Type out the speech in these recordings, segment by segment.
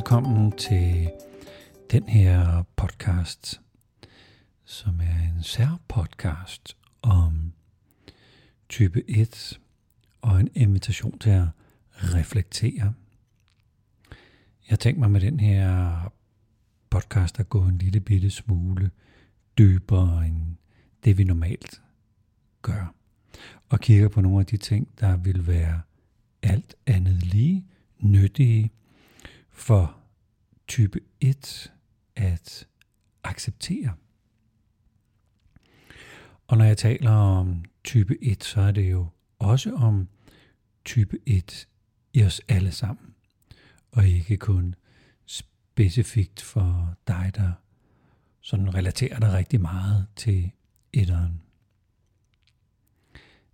Velkommen til den her podcast, som er en særpodcast om type 1 og en invitation til at reflektere. Jeg tænkte mig med den her podcast at gå en lille bitte smule dybere end det, vi normalt gør. Og kigger på nogle af de ting, der vil være alt andet lige nyttige for type 1 at acceptere. Og når jeg taler om type 1, så er det jo også om type 1 i os alle sammen, og ikke kun specifikt for dig, der sådan relaterer dig rigtig meget til etteren.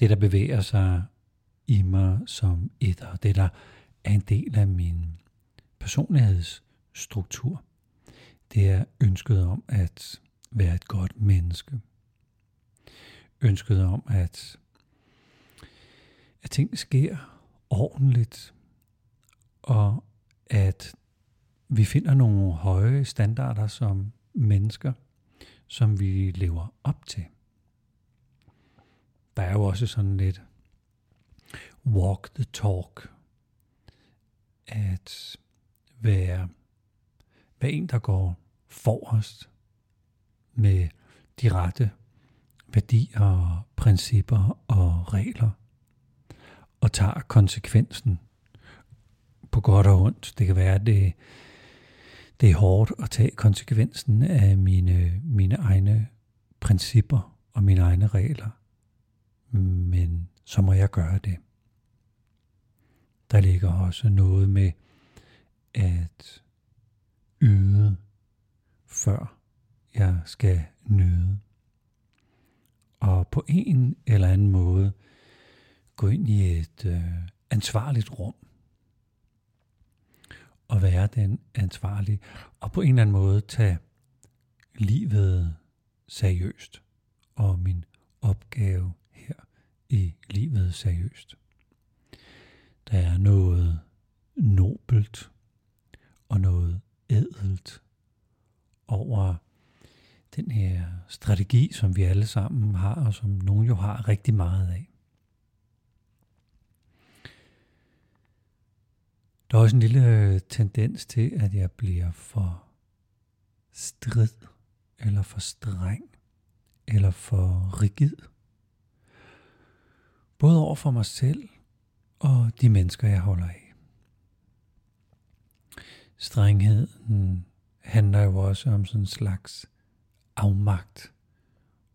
Det, der bevæger sig i mig som etter, det der er en del af min personlighedsstruktur, det er ønsket om at være et godt menneske. Ønsket om, at, at ting sker ordentligt, og at vi finder nogle høje standarder som mennesker, som vi lever op til. Der er jo også sådan lidt walk the talk, at være, være en, der går forrest med de rette værdier, principper og regler, og tager konsekvensen på godt og ondt. Det kan være, at det, det er hårdt at tage konsekvensen af mine, mine egne principper og mine egne regler, men så må jeg gøre det. Der ligger også noget med at yde, før jeg skal nyde. Og på en eller anden måde gå ind i et øh, ansvarligt rum. Og være den ansvarlige. Og på en eller anden måde tage livet seriøst. Og min opgave her i livet seriøst. Der er noget nobelt og noget ædelt over den her strategi, som vi alle sammen har, og som nogen jo har rigtig meget af. Der er også en lille øh, tendens til, at jeg bliver for strid, eller for streng, eller for rigid. Både over for mig selv og de mennesker, jeg holder af. Strengheden handler jo også om sådan en slags afmagt.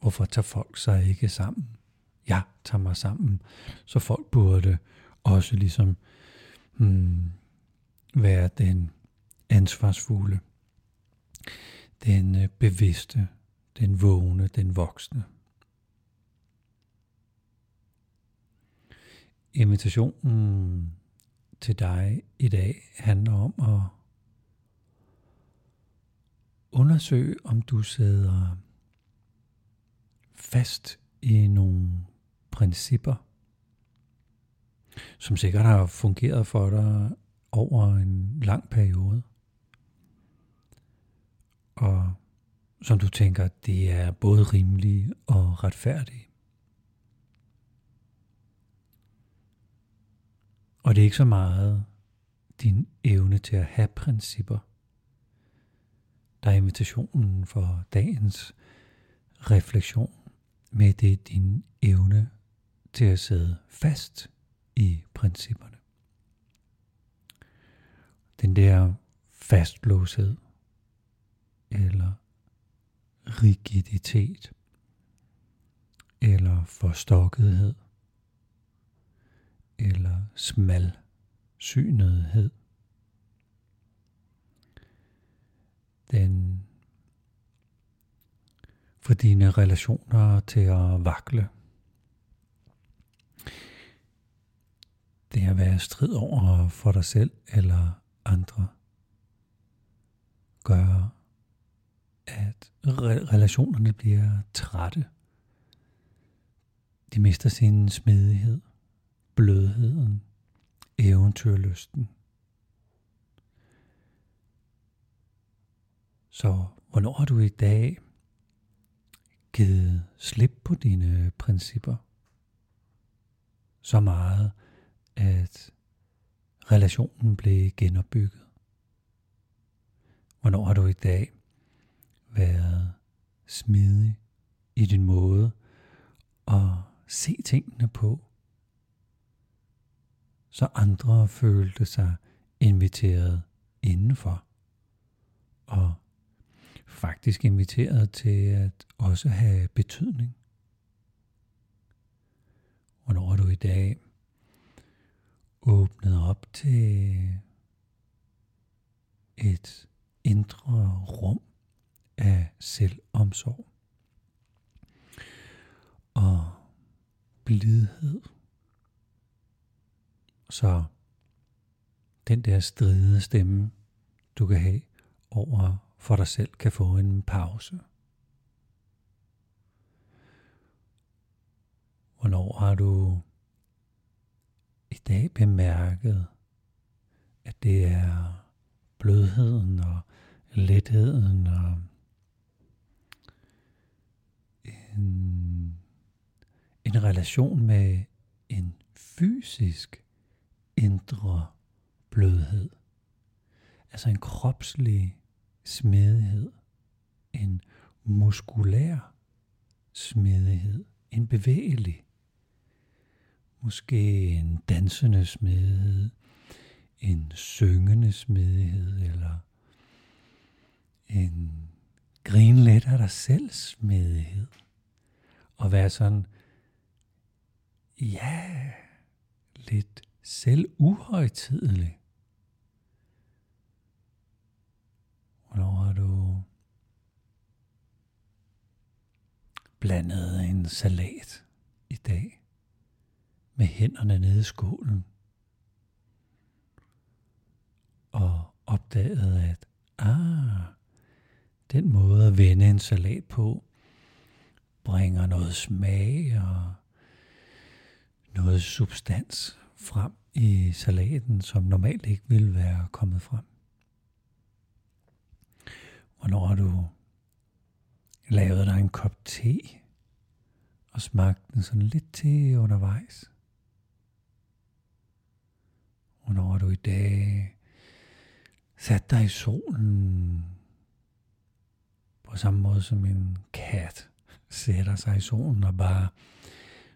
Hvorfor tager folk sig ikke sammen? Jeg tager mig sammen. Så folk burde også ligesom hmm, være den ansvarsfulde, den øh, bevidste, den vågne, den voksne. Invitationen til dig i dag handler om at Undersøg, om du sidder fast i nogle principper, som sikkert har fungeret for dig over en lang periode. Og som du tænker, det er både rimelige og retfærdige. Og det er ikke så meget din evne til at have principper, der er invitationen for dagens refleksion med det din evne til at sidde fast i principperne. Den der fastlåshed eller rigiditet eller forstokkethed eller smalsynethed den for dine relationer til at vakle. Det at være strid over for dig selv eller andre gør, at relationerne bliver trætte. De mister sin smidighed, blødheden, eventyrlysten. Så hvornår har du i dag givet slip på dine principper? Så meget, at relationen blev genopbygget. Hvornår har du i dag været smidig i din måde at se tingene på, så andre følte sig inviteret indenfor og faktisk inviteret til at også have betydning. Hvornår har du i dag åbnet op til et indre rum af selvomsorg og blidhed. Så den der stridende stemme, du kan have over for dig selv, kan få en pause. Hvornår har du i dag bemærket, at det er blødheden og letheden og en, en relation med en fysisk indre blødhed. Altså en kropslig smidighed, en muskulær smidighed, en bevægelig, måske en dansende smidighed, en syngende smidighed, eller en grin lidt af dig selv smidighed. Og være sådan, ja, lidt selv uhøjtidelig. Hvornår har du blandet en salat i dag med hænderne nede i skålen og opdaget, at ah, den måde at vende en salat på bringer noget smag og noget substans frem i salaten, som normalt ikke ville være kommet frem. Hvornår har du lavet dig en kop te og smagt den sådan lidt til undervejs? Hvornår har du i dag sat dig i solen på samme måde som en kat sætter sig i solen og bare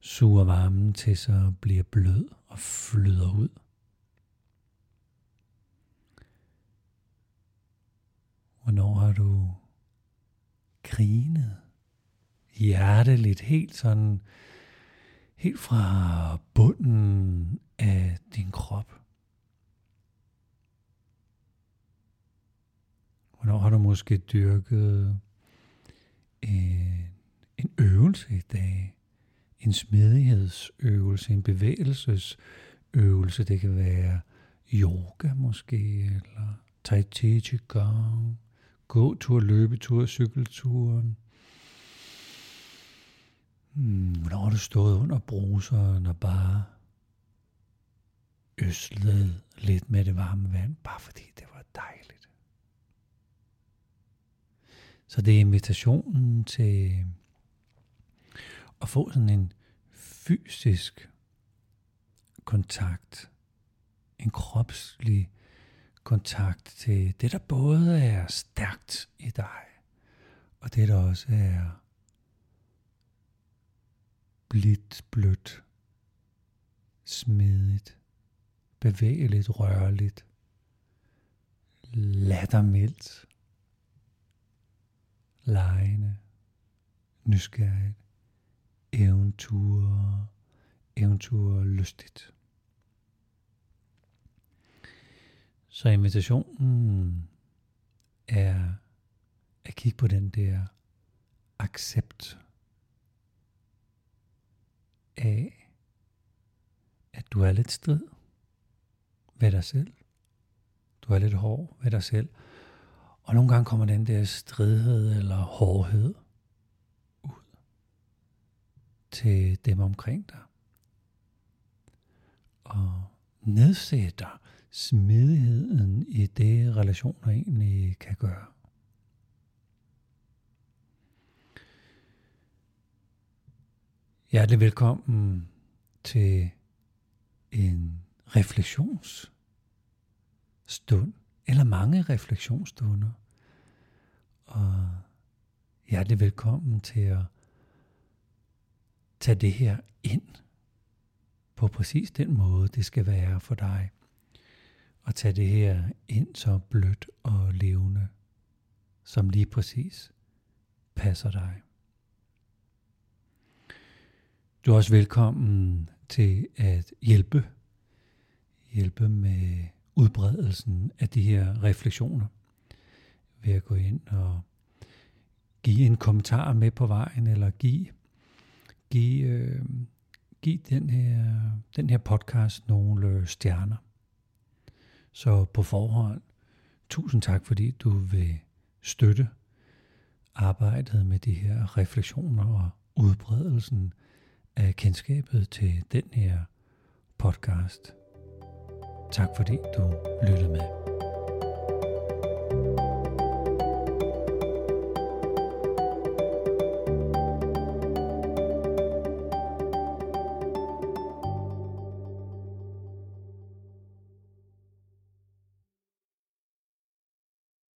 suger varmen til sig og bliver blød og flyder ud. Hvornår har du grinet hjerteligt, helt sådan, helt fra bunden af din krop? Hvornår har du måske dyrket en, en øvelse i dag? En smidighedsøvelse, en bevægelsesøvelse. Det kan være yoga måske, eller tai chi, qigong, gåtur, løbetur, cykelturen. Hmm, hvornår har du stået under bruseren og bare øslet lidt med det varme vand, bare fordi det var dejligt. Så det er invitationen til at få sådan en fysisk kontakt, en kropslig kontakt til det, der både er stærkt i dig, og det, der også er blidt, blødt, smidigt, bevægeligt, rørligt, lattermildt, lejende, nysgerrigt, eventyr, eventyr lystigt. Så invitationen er at kigge på den der accept af, at du er lidt strid ved dig selv. Du er lidt hård ved dig selv. Og nogle gange kommer den der stridhed eller hårdhed ud til dem omkring dig. Og nedsætter smidigheden i det, relationer egentlig kan gøre. Hjertelig velkommen til en refleksionsstund, eller mange refleksionsstunder. Og hjertelig velkommen til at tage det her ind på præcis den måde, det skal være for dig at tage det her ind så blødt og levende, som lige præcis passer dig. Du er også velkommen til at hjælpe, hjælpe med udbredelsen af de her refleksioner ved at gå ind og give en kommentar med på vejen, eller give, give, øh, give den, her, den her podcast nogle stjerner. Så på forhånd, tusind tak, fordi du vil støtte arbejdet med de her refleksioner og udbredelsen af kendskabet til den her podcast. Tak fordi du lyttede med.